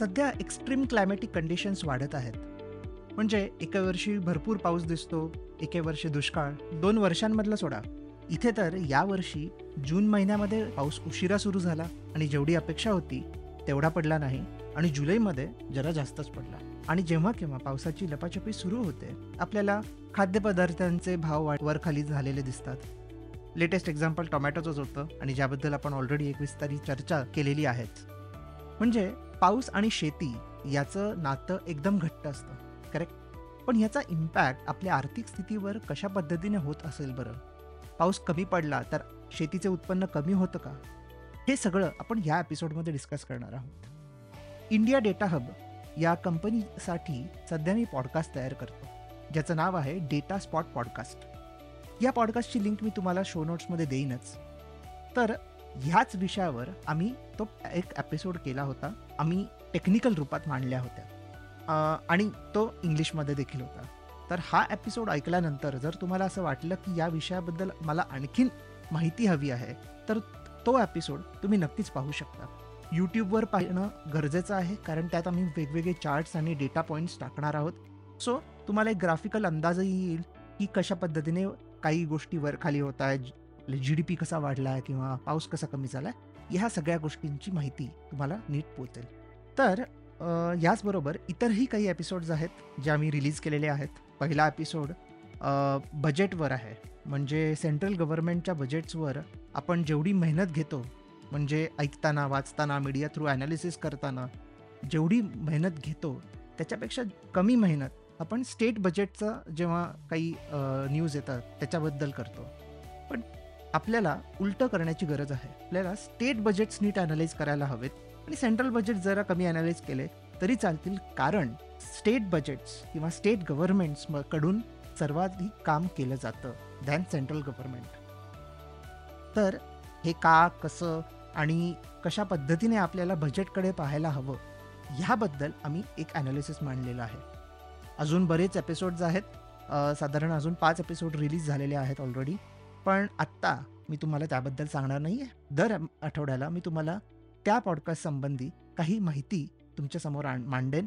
सध्या extreme climatic conditions वाढत आहेत. म्हणजे एका वर्षी भरपूर पाऊस दिसतो एके वर्षी दुष्काळ दोन वर्षांमधला सोडा. इथे तर यावर्षी जून महिन्यामध्ये पाऊस उशिरा सुरू झाला आणि जेवढी अपेक्षा होती तेवढा पडला नाही आणि जुलैमध्ये जरा जास्तच पडला. आणि जेव्हा केव्हा पावसाची लपाछपी सुरू होते आपल्याला खाद्यपदार्थांचे भाव वर खाली झालेले दिसतात. लेटेस्ट एक्झाम्पल टोमॅटोचंच होतं आणि ज्याबद्दल आपण ऑलरेडी एक विस्तारी चर्चा केलेली आहेच. म्हणजे पाऊस आणि शेती याचं नातं एकदम घट्ट असतं करेक्ट पण ह्याचा इम्पॅक्ट आपल्या आर्थिक स्थितीवर कशा पद्धतीने होत असेल बरं? पाऊस कमी पडला तर शेतीचे उत्पन्न कमी होतं का? हे सगळं आपण ह्या एपिसोडमध्ये डिस्कस करणार आहोत. इंडिया डेटा हब या कंपनीसाठी सध्या मी पॉडकास्ट तयार करतो ज्याचं नाव आहे डेटा स्पॉट पॉडकास्ट या पॉडकास्टची लिंक मी तुम्हाला शो नोट्समध्ये देईनच. तर ह्याच विषयावर आम्ही तो एक एपिसोड केला होता. आम्ही टेक्निकल रूपात मांडल्या होत्या. आणि तो इंग्लिशमध्ये देखील होता. तर हा एपिसोड ऐकल्यानंतर जर तुम्हाला असं वाटलं की या विषयाबद्दल मला आणखीन माहिती हवी आहे तर तो एपिसोड तुम्ही नक्कीच पाहू शकता. यूट्यूबवर पाहणं गरजेचं आहे कारण त्यात आम्ही वेगवेगळे चार्ट्स आणि डेटा पॉईंट्स टाकणार आहोत. सो तुम्हाला एक ग्राफिकल अंदाजही येईल की कशा पद्धतीने काही गोष्टी वर खाली होत आहेत जी डी पी कसा वाढला आहे किंवा पाऊस कसा कमी झाला आहे ह्या सगळ्या गोष्टींची माहिती तुम्हाला नीट पोचेल तर याचबरोबर इतरही काही एपिसोड्स आहेत जे आम्ही रिलीज केलेले आहेत. पहिला एपिसोड बजेटवर आहे. म्हणजे सेंट्रल गव्हर्नमेंटच्या बजेट्सवर आपण जेवढी मेहनत घेतो म्हणजे ऐकताना वाचताना मीडिया थ्रू ॲनालिसिस करताना जेवढी मेहनत घेतो त्याच्यापेक्षा कमी मेहनत आपण स्टेट बजेटचं जेव्हा काही न्यूज येतात त्याच्याबद्दल करतो. पण आपल्याला उलटं करण्याची गरज आहे. आपल्याला स्टेट बजेट्स नीट अनालाइज करायला हवेत आणि सेंट्रल बजेट जरा कमी अनालाइज केले तरी चालतील कारण स्टेट बजेट्स किंवा स्टेट गव्हर्नमेंट्सकडून सर्वाधिक काम केलं जातं दॅन सेंट्रल गव्हर्नमेंट तर हे का कसं आणि कशा पद्धतीने आपल्याला बजेटकडे पाहायला हवं ह्याबद्दल आम्ही एक ॲनालिसिस मांडलेलं आहे. अजून बरेच एपिसोड्स आहेत. साधारण अजून पाच एपिसोड रिलीज झालेले आहेत ऑलरेडी पण आत्ता मी तुम्हाला त्याबद्दल सांगणार नाही आहे दर आठवड्याला मी तुम्हाला त्या पॉडकास्ट संबंधी काही माहिती तुमच्यासमोर आण मांडेन.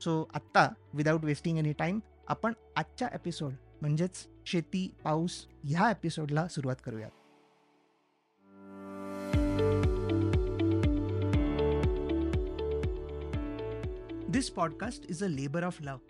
सो आत्ता विदाऊट वेस्टिंग एनी टाईम आपण आजच्या एपिसोड म्हणजेच शेती पाऊस ह्या एपिसोडला सुरुवात करूयात. This podcast is a labour of love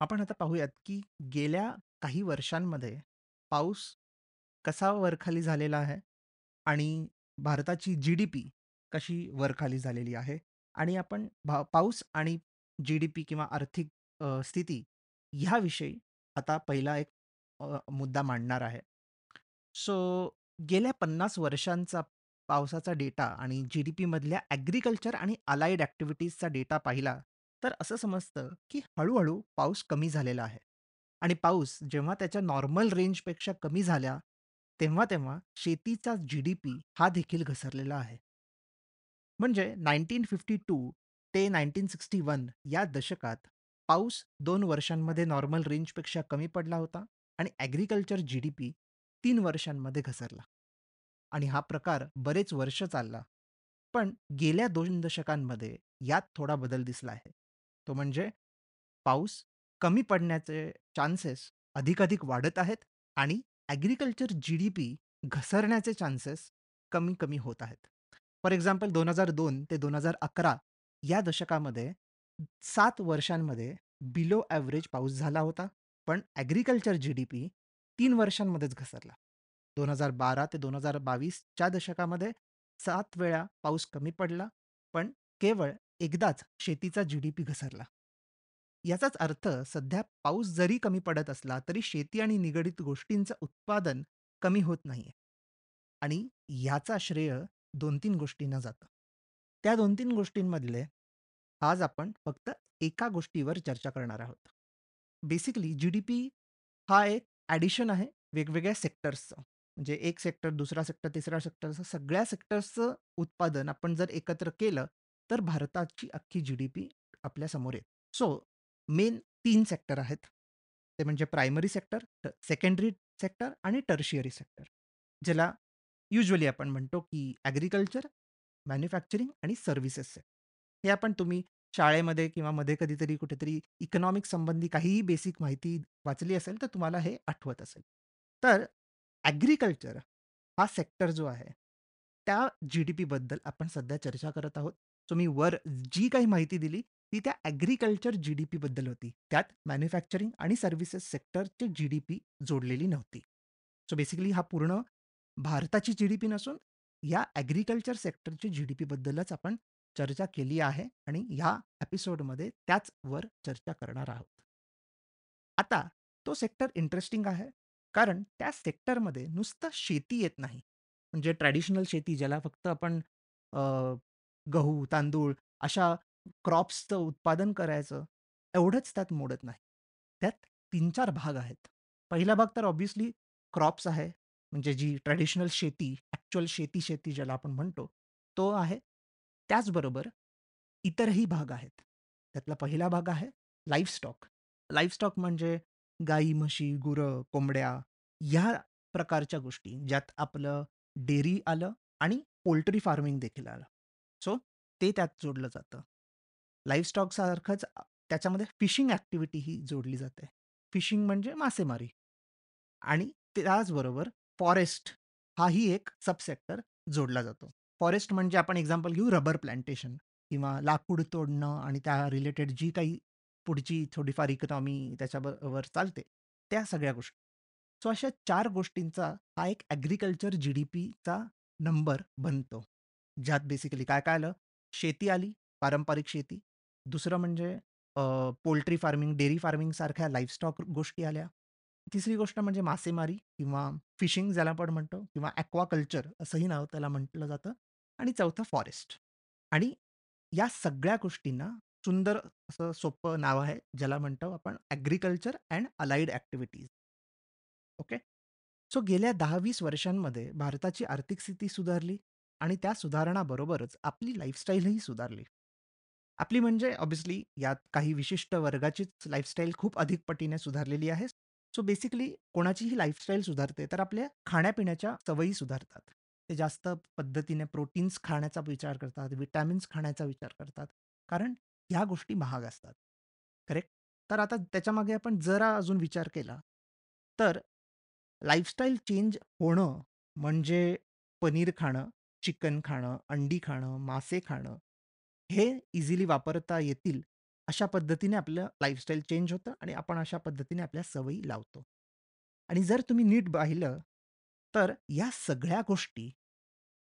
आपण आता पाहूयात की गेल्या काही वर्षांमध्ये पाऊस कसा वरखाली झालेला आहे आणि भारताची जी डी पी कशी वरखाली झालेली आहे आणि आपण भा पाऊस आणि जी डी पी किंवा आर्थिक अ, स्थिती ह्याविषयी आता पहिला एक अ, मुद्दा मांडणार आहे. सो गेल्या पन्नास वर्षांचा पावसाचा डेटा आणि जी डी पीमधल्या ॲग्रिकल्चर आणि अलाईड ॲक्टिव्हिटीजचा डेटा पाहिला तर असं समजतं की हळूहळू पाऊस कमी झालेला आहे. आणि पाऊस जेव्हा त्याच्या नॉर्मल रेंजपेक्षा कमी झाल्या तेव्हा तेव्हा शेतीचा जी डी पी हा देखील घसरलेला आहे. म्हणजे नाईन्टीन फिफ्टी टू ते नाईन्टीन सिक्स्टी वन या दशकात पाऊस दोन वर्षांमध्ये नॉर्मल रेंजपेक्षा कमी पडला होता आणि ॲग्रिकल्चर जी डी पी तीन वर्षांमध्ये घसरला. आणि हा प्रकार बरेच वर्ष चालला पण गेल्या दोन दशकांमध्ये यात थोडा बदल दिसला आहे. तो म्हणजे पाऊस कमी पडण्याचे चान्सेस अधिकाधिक वाढत आहेत आणि ॲग्रिकल्चर जी डी पी घसरण्याचे चान्सेस कमी कमी होत आहेत. फॉर एक्झाम्पल दोन हजार दोन ते दोन हजार अकरा या दशकामध्ये सात वर्षांमध्ये बिलो ॲव्हरेज पाऊस झाला होता पण ॲग्रिकल्चर जी डी पी तीन वर्षांमध्येच घसरला. दोन हजार बारा ते दोन हजार बावीसच्या दशकामध्ये सात वेळा पाऊस कमी पडला पण केवळ एकदाच शेतीचा जी डी पी घसरला याचाच अर्थ सध्या पाऊस जरी कमी पडत असला तरी शेती आणि निगडित गोष्टींचं उत्पादन कमी होत नाहीये आणि ह्याचा श्रेय दोन तीन गोष्टींना जातं त्या दोन तीन गोष्टींमधले आज आपण फक्त एका गोष्टीवर चर्चा करणार आहोत. बेसिकली जी-डी-पी हा एक ॲडिशन आहे वेगवेगळ्या सेक्टर्सचं. म्हणजे एक सेक्टर, दुसरा सेक्टर, तिसरा सेक्टर असं सगळ्या सेक्टर्सचं उत्पादन आपण जर एकत्र केलं, तर भारताची अख्खी जी-डी-पी आपल्यासमोर येत सो मेन तीन सेक्टर आहेत. ते म्हणजे प्रायमरी सेक्टर, सेकंडरी सेक्टर आणि टर्शियरी सेक्टर. ज्याला युजली आपण म्हणतो की ॲग्रिकल्चर मॅन्युफॅक्चरिंग आणि सर्व्हिसेस सेक्टर. हे आपण तुम्ही शाळेमध्ये किंवा मध्ये कधीतरी कुठेतरी इकॉनॉमिक संबंधी काहीही बेसिक माहिती वाचली असेल, तर तुम्हाला हे आठवत असेल. तर ॲग्रिकल्चर हा सेक्टर जो आहे, त्या जी-डी-पीबद्दल आपण सध्या चर्चा करत आहोत. सो मी वर जी काही माहिती दिली, ती त्या ॲग्रीकल्चर जी-डी-पीबद्दल होती. त्यात मॅन्युफॅक्चरिंग आणि सर्व्हिसेस सेक्टरची जी-डी-पी जोडलेली नव्हती. सो बेसिकली हा पूर्ण भारताची जी-डी-पी नसून या ॲग्रीकल्चर सेक्टरची जी-डी-पीबद्दलच आपण चर्चा केली आहे आणि ह्या एपिसोडमध्ये त्याचवर चर्चा करणार आहोत. आता तो सेक्टर इंटरेस्टिंग आहे, कारण त्या सेक्टरमध्ये नुसतं शेती येत नाही. म्हणजे ट्रॅडिशनल शेती ज्याला फक्त आपण अ, गहू, तांदूळ अशा क्रॉप्सचं उत्पादन करायचं, एवढंच त्यात मोडत नाही. त्यात 3-4 भाग आहेत. पहिला भाग तर ऑब्व्हियसली क्रॉप्स आहे. म्हणजे जी ट्रॅडिशनल शेती, ॲक्च्युअल शेती-शेती ज्याला आपण म्हणतो, तो आहे. त्याचबरोबर इतरही भाग आहेत. त्यातला पहिला भाग आहे लाईव्हस्टॉक. लाईव्हस्टॉक म्हणजे गाई, म्हशी, गुरं, कोंबड्या ह्या प्रकारच्या गोष्टी, ज्यात आपलं डेअरी आलं आणि पोल्ट्री फार्मिंग देखील आलं. सो ते त्यात जोडलं जातं. लाईव्हस्टॉकसारखंच स्टॉकसारखंच त्याच्यामध्ये फिशिंग ॲक्टिव्हिटीही जोडली जाते. फिशिंग म्हणजे मासेमारी आणि त्याचबरोबर फॉरेस्ट हाही एक सबसेक्टर जोडला जातो. फॉरेस्ट म्हणजे आपण एक्झाम्पल घेऊ रबर प्लांटेशन किंवा लाकूड तोडणं आणि त्या रिलेटेड जी काही पुढची थोडीफार इकॉनॉमी त्याच्याबरोबर चालते, त्या सगळ्या गोष्टी. सो अशा चार गोष्टींचा हा एक ॲग्रिकल्चर जी-डी-पीचा नंबर बनतो. ज्यात बेसिकली काय-काय आलं? शेती आली, पारंपरिक शेती. दुसरं म्हणजे पोल्ट्री फार्मिंग, डेअरी फार्मिंग सारख्या लाईव्हस्टॉक गोष्टी आल्या. तिसरी गोष्ट म्हणजे मासेमारी किंवा फिशिंग ज्याला आपण म्हणतो किंवा ॲक्वाकल्चर असंही नाव त्याला म्हटलं जातं आणि चौथं फॉरेस्ट. आणि या सगळ्या गोष्टींना सुंदर असं सोपं नाव आहे, ज्याला म्हणतो आपण agriculture and allied activities. Okay. So गेल्या दहा वीस वर्षांमध्ये भारताची आर्थिक स्थिती सुधारली आणि त्या सुधारणाबरोबरच आपली लाईफस्टाईलही सुधारली. आपली म्हणजे ऑब्व्हियसली यात काही विशिष्ट वर्गाचीच लाईफस्टाईल खूप अधिक पटीने सुधारलेली आहे. सो बेसिकली कोणाचीही लाईफस्टाईल सुधारते, तर आपल्या खाण्यापिण्याच्या सवयी सुधारतात. ते जास्त पद्धतीने प्रोटीन्स खाण्याचा विचार करतात, विटॅमिन्स खाण्याचा विचार करतात. कारण ह्या गोष्टी महाग असतात. करेक्ट? तर आता त्याच्यामागे आपण जरा अजून विचार केला, तर लाईफस्टाईल चेंज होणं म्हणजे पनीर खाणं, चिकन खाणं, अंडी खाणं, मासे खाणं, हे इझिली वापरता येतील अशा पद्धतीने आपलं लाईफस्टाईल चेंज होतं आणि आपण अशा पद्धतीने आपल्या सवयी लावतो. आणि जर तुम्ही नीट पाहिलं, तर या सगळ्या गोष्टी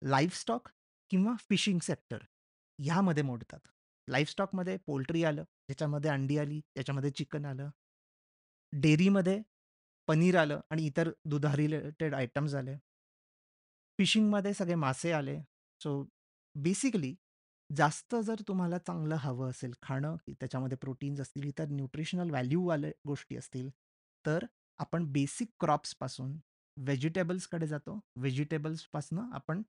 लाईव्हस्टॉक किंवा फिशिंग सेक्टर ह्यामध्ये मोडतात. लाईव्हस्टॉकमध्ये पोल्ट्री आलं, त्याच्यामध्ये अंडी आली, त्याच्यामध्ये चिकन आलं. डेअरीमध्ये पनीर आलं आणि इतर दुधा रिलेटेड आयटम्स आले. फिशिंगमध्ये सगळे मासे आले. सो बेसिकली जास्त जर तुम्हाला चांगलं हवं असेल खाणं, की त्याच्यामध्ये प्रोटीन्स असतील, इतर न्यूट्रिशनल व्हॅल्यू गोष्टी असतील, तर आपण बेसिक क्रॉप्सपासून व्हेजिटेबल्सकडे जातो. व्हेजिटेबल्सपासून आपण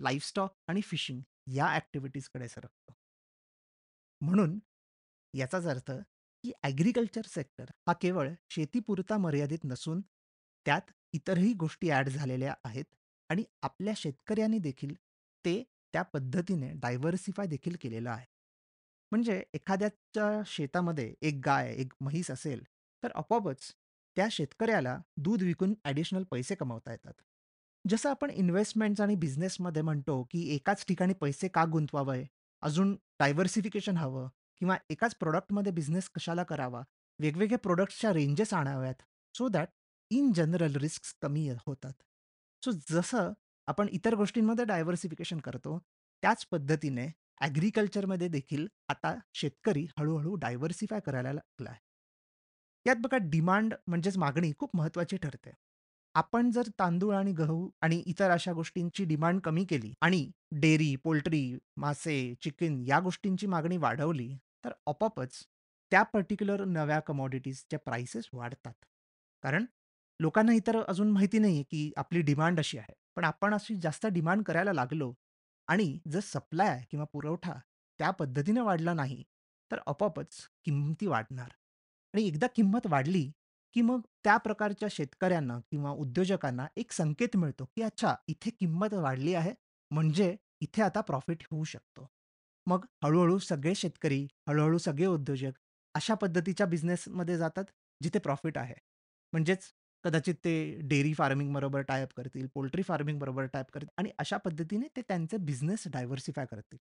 लाईव्हस्टॉक आणि फिशिंग या ॲक्टिव्हिटीजकडे सरकतो. म्हणून याचाच अर्थ, की ॲग्रीकल्चर सेक्टर हा केवळ शेतीपुरता मर्यादित नसून, त्यात इतरही गोष्टी ॲड झालेल्या आहेत आणि आपल्या शेतकऱ्यांनी देखील ते त्या पद्धतीने डायव्हर्सिफाय देखील केलेलं आहे. म्हणजे एखाद्याच्या शेतामध्ये एक गाय, एक म्हैस असेल, तर आपोआपच त्या शेतकऱ्याला दूध विकून ॲडिशनल पैसे कमावता येतात. जसं आपण इन्व्हेस्टमेंट्स आणि बिझनेसमध्ये म्हणतो, की एकाच ठिकाणी पैसे का गुंतवावे? अजून डायव्हर्सिफिकेशन हवं किंवा एकाच प्रॉडक्टमध्ये बिझनेस कशाला करावा? वेगवेगळ्या प्रॉडक्ट्सच्या ranges आणाव्यात, so that in general risk कमी होतात. सो जसं आपण इतर गोष्टींमध्ये डायव्हर्सिफिकेशन करतो, त्याच पद्धतीने ॲग्रीकल्चरमध्ये देखील आता शेतकरी हळूहळू डायव्हर्सिफाय करायला लागला आहे. यात बघा डिमांड म्हणजेच मागणी खूप महत्त्वाची ठरते. आपण जर तांदूळ आणि गहू आणि इतर अशा गोष्टींची डिमांड कमी केली आणि डेअरी, पोल्ट्री, मासे, चिकन या गोष्टींची मागणी वाढवली, तर आपोआपच त्या पर्टिक्युलर नव्या कमोडिटीजच्या प्राइसेस वाढतात. कारण लोकांना इतर अजून माहिती नाहीये, की आपली डिमांड अशी आहे. पण आपण अशी जास्त डिमांड करायला लागलो आणि जर सप्लाय किंवा पुरवठा त्या पद्धतीने वाढला नाही, तर आपोआपच किंमती वाढणार आणि एकदा किंमत वाढली, की मग त्या प्रकारच्या शेतकऱ्यांना किंवा उद्योजकांना एक संकेत मिळतो, की अच्छा इथे किंमत वाढली आहे, म्हणजे इथे आता प्रॉफिट होऊ शकतो. मग हळू सगळे शेतकरी, हळू सगळे उद्योजक अशा पद्धतीच्या बिझनेसमध्ये जातात, जिथे प्रॉफिट आहे. म्हणजेच कदाचित ते डेअरी फार्मिंग बरोबर टायअप करतील, पोल्ट्री फार्मिंग बरोबर टाय करतील आणि अशा पद्धतीने ते त्यांचे बिझनेस डायव्हर्सिफाय करतील.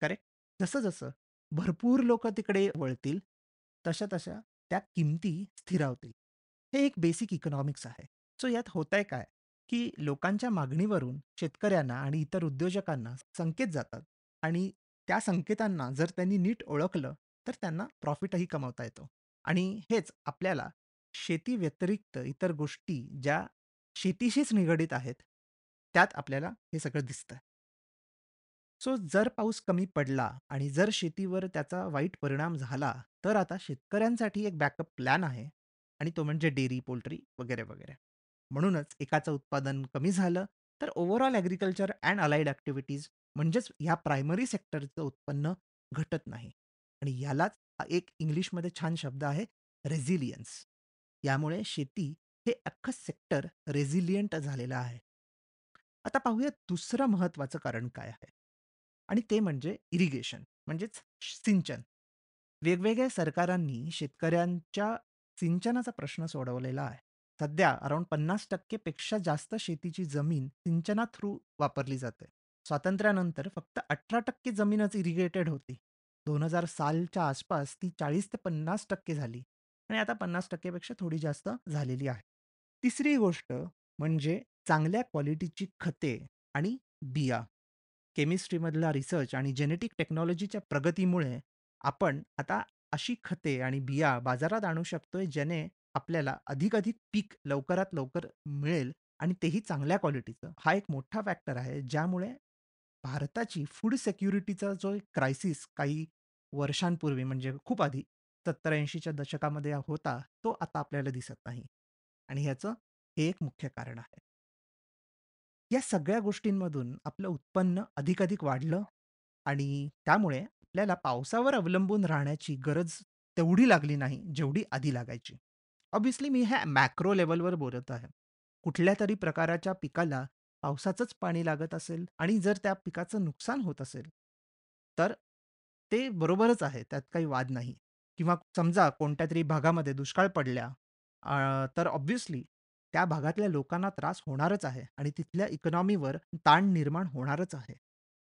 करेक्ट? जसं-जसं भरपूर लोक तिकडे वळतील, तशा-तशा त्या किमती स्थिरावतील. हे एक बेसिक इकॉनॉमिक्स आहे. सो यात होतंय काय, की लोकांच्या मागणीवरून शेतकऱ्यांना आणि इतर उद्योजकांना संकेत जातात आणि त्या संकेतांना जर त्यांनी नीट ओळखलं, तर त्यांना प्रॉफिटही कमवता येतो. आणि हेच आपल्याला शेती व्यतिरिक्त इतर गोष्टी ज्या शेतीशीच निगडीत आहेत, त्यात आपल्याला हे सगळं दिसतं. सो जर पाऊस कमी पडला आणि जर शेतीवर त्याचा वाईट परिणाम झाला, तर आता शेतकऱ्यांसाठी एक बॅकअप प्लॅन आहे आणि तो म्हणजे डेअरी, पोल्ट्री वगैरे, वगैरे. म्हणूनच एकाचं उत्पादन कमी झालं, तर overall agriculture and allied activities म्हणजेच ह्या प्रायमरी सेक्टरचं उत्पन्न घटत नाही आणि यालाच एक इंग्लिशमध्ये छान शब्द आहे रेझिलियन्स. यामुळे शेती हे अख्खं सेक्टर रेझिलियंट झालेलं आहे. आता पाहूया दुसरं महत्त्वाचं कारण काय आहे? आणि ते म्हणजे इरिगेशन म्हणजेच सिंचन. वेगवेगळ्या सरकारांनी शेतकऱ्यांच्या सिंचनाचा प्रश्न सोडवलेला आहे. सध्या अराउंड 50% पेक्षा जास्त शेतीची जमीन सिंचना थ्रू वापरली जाते. स्वातंत्र्यानंतर फक्त 18% जमीनच इरिगेटेड होती. 2000 सालच्या आसपास ती 40% ते 50% झाली आणि आता पन्नास टक्केपेक्षा थोडी जास्त झालेली आहे. तिसरी गोष्ट म्हणजे चांगल्या क्वालिटीची खते आणि बिया. केमिस्ट्रीमधला रिसर्च आणि जेनेटिक टेक्नॉलॉजीच्या प्रगतीमुळे आपण आता अशी खते आणि बिया बाजारात आणू शकतोय, ज्याने आपल्याला अधिक-अधिक पीक लवकरात लवकर मिळेल आणि तेही चांगल्या क्वालिटीचं. हा एक मोठा फॅक्टर आहे, ज्यामुळे भारताची फूड सेक्युरिटीचा जो एक क्रायसिस काही वर्षांपूर्वी म्हणजे खूप आधी 70-80च्या दशकामध्ये होता, तो आता आपल्याला दिसत नाही. आणि ह्याचं हे एक मुख्य कारण आहे. या सगळ्या गोष्टींमधून आपलं उत्पन्न अधिक-अधिक वाढलं आणि त्यामुळे आपल्याला पावसावर अवलंबून राहण्याची गरज तेवढी लागली नाही, जेवढी आधी लागायची. ऑब्व्हियसली मी हे मॅक्रो लेव्हलवर बोलत आहे. कुठल्यातरी प्रकाराच्या पिकाला पावसाचंच पाणी लागत असेल आणि जर त्या पिकाचं नुकसान होत असेल, तर ते बरोबरच आहे, त्यात काही वाद नाही. किंवा समजा कोणत्यातरी भागामध्ये दुष्काळ पडल्या अ, तर ऑब्व्हियसली त्या भागातल्या लोकांना त्रास होणारच आहे आणि तिथल्या इकॉनॉमीवर ताण निर्माण होणारच आहे.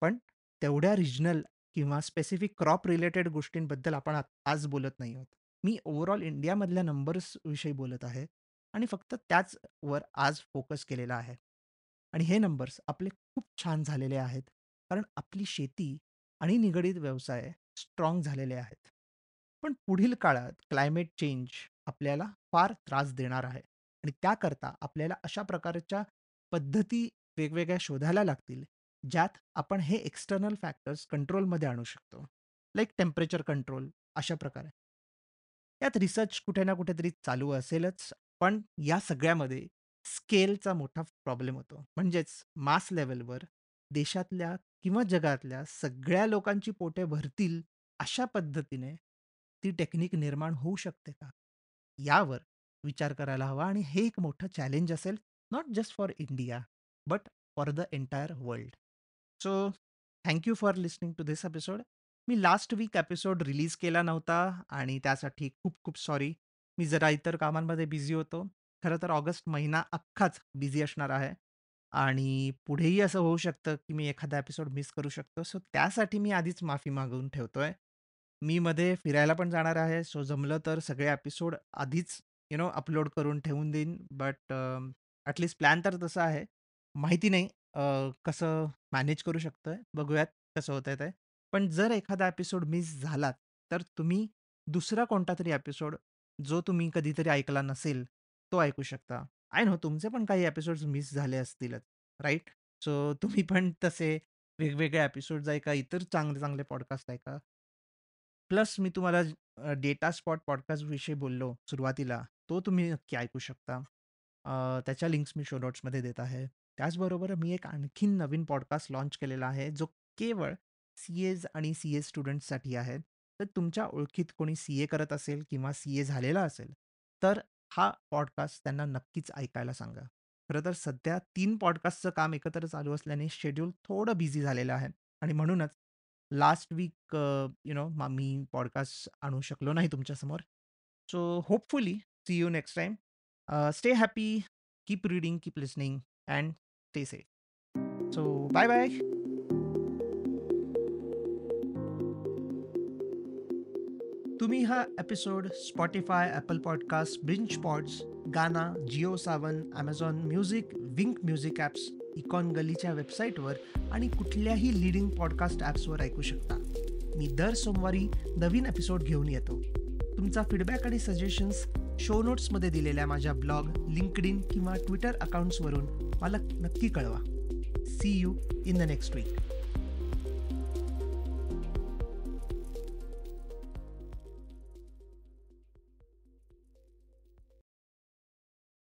पण तेवढ्या रिजनल किंवा स्पेसिफिक क्रॉप रिलेटेड गोष्टींबद्दल आपण आज बोलत नाही आहोत. मी ओव्हरऑल इंडियामधल्या नंबर्सविषयी बोलत आहे आणि फक्त त्याचवर आज फोकस केलेला आहे. आणि हे नंबर्स आपले खूप छान झालेले आहेत. कारण आपली शेती आणि निगडीत व्यवसाय स्ट्राँग झालेले आहेत. पण पुढील काळात क्लायमेट चेंज आपल्याला फार त्रास देणार आहे आणि त्याकरता आपल्याला अशा प्रकारच्या पद्धती वेगवेगळ्या शोधायला लागतील, ज्यात आपण हे एक्सटर्नल फॅक्टर्स कंट्रोलमध्ये आणू शकतो. लाईक टेम्परेचर कंट्रोल अशा प्रकारे. यात रिसर्च कुठे ना कुठेतरी चालू असेलच, पण या सगळ्यामध्ये स्केलचा मोठा प्रॉब्लेम होतो. म्हणजेच मास लेवलवर देशातल्या किंवा जगातल्या सगळ्या लोकांची पोटे भरतील अशा पद्धतीने ती टेक्निक निर्माण होऊ शकते का? यावर विचार करायला हवा आणि हे एक मोठं चॅलेंज असेल, not just for India, but for the entire world. So thank you for listening to this episode. Me last week episode release केला नव्हता आणि त्यासाठी खूप खूप सॉरी. मी जरा इतर कामांमध्ये बिझी होतो. खरं तर ऑगस्ट महिना अख्खाच बिझी असणार आहे आणि पुढेही असं होऊ शकतं, की मी एखादा एपिसोड मिस करू शकतो. सो त्यासाठी मी आधीच माफी मागवून ठेवतोय. मी मध्ये फिरायला पण जाणार आहे. सो जमलं तर सगळे एपिसोड आधीच यू नो अपलोड करून ठेवून देईन. बट अ, प्लॅन तर तसा आहे. माहिती नाही अ, कसं मॅनेज करू शकतोय. बघूयात कसं होतंय ते. पण जर एखादा एपिसोड मिस झालात, तर तुम्ही दुसरा कोणतातरी एपिसोड जो तुम्ही कधीतरी ऐकला नसेल, तो ऐकू शकता. आय नो तुमचे पण काही एपिसोड्स मिस झाले असतीलच, राइट? सो तुम्ही पण तसे वेगवेगळे एपिसोड्स ऐका, इतर चांगले-चांगले पॉडकास्ट ऐका. प्लस मी तुम्हाला डेटा स्पॉट पॉडकास्टविषयी बोललो सुरुवातीला, तो तुम्ही नक्की ऐकू शकता. अ, त्याच्या लिंक्स मी शो नोट्समध्ये देत आहे. त्याचबरोबर मी एक आणखीन नवीन पॉडकास्ट लॉन्च केलेला आहे, जो केवळ सी-एज आणि सी-ए स्टुडंट्ससाठी आहे. तर तुमच्या ओळखीत कोणी सी-ए करत असेल किंवा सी-ए झालेला असेल, तर हा पॉडकास्ट त्यांना नक्कीच ऐकायला सांगा. खरं तर सध्या तीन पॉडकास्टचं काम एकत्र चालू असल्याने शेड्यूल थोडं बिझी झालेलं आहे आणि म्हणूनच लास्ट वीक यू नो मी पॉडकास्ट आणू शकलो नाही तुमच्यासमोर. So hopefully see you next time. Stay happy, keep reading, keep listening and stay safe. So bye bye. तुम्ही हा एपिसोड स्पॉटीफाय ॲपल पॉडकास्ट बिंच pods Gaana, Jio Saavn, Amazon music, Wink music apps, icon गलीच्या वेबसाईटवर आणि कुठल्याही leading podcast ॲप्सवर ऐकू शकता. मी दर सोमवारी नवीन एपिसोड घेऊन येतो. तुमचा फीडबॅक आणि सजेशन्स शो नोट्समध्ये दिलेल्या माझ्या ब्लॉग, लिंकडिन किंवा ट्विटर अकाउंट्सवरून मला नक्की कळवा. See you in the next week.